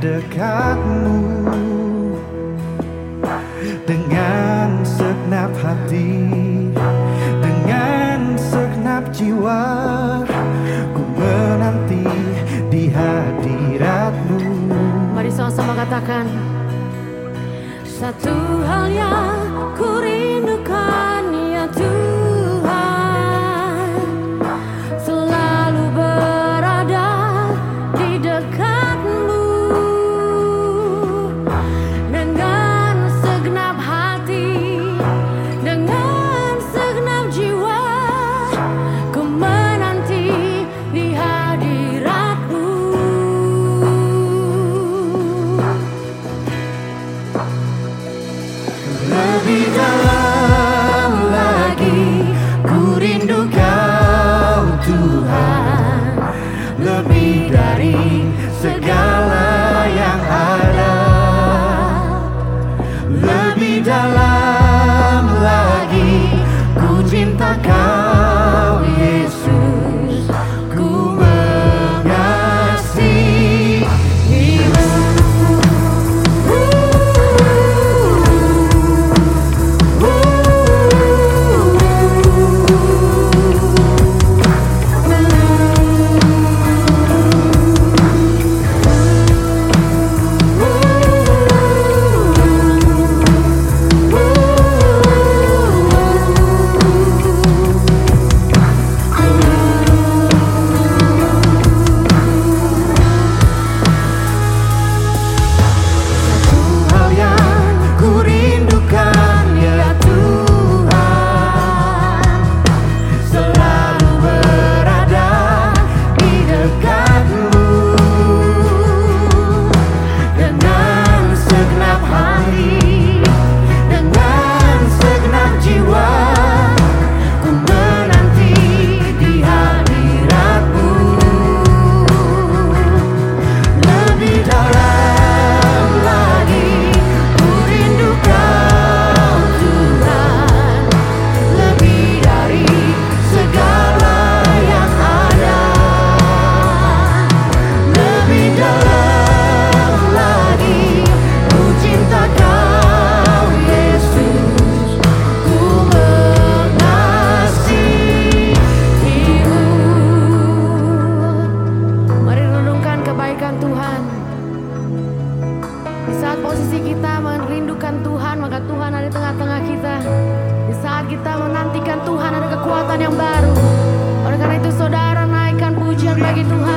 dekatmu dengan segenap hati, dengan segenap jiwa, ku menanti di hadiratmu. Mari sama-sama katakan Satu hal yang ku rindukan kita menantikan Tuhan ada kekuatan yang baru. Oleh karena itu saudara naikkan pujian bagi Tuhan.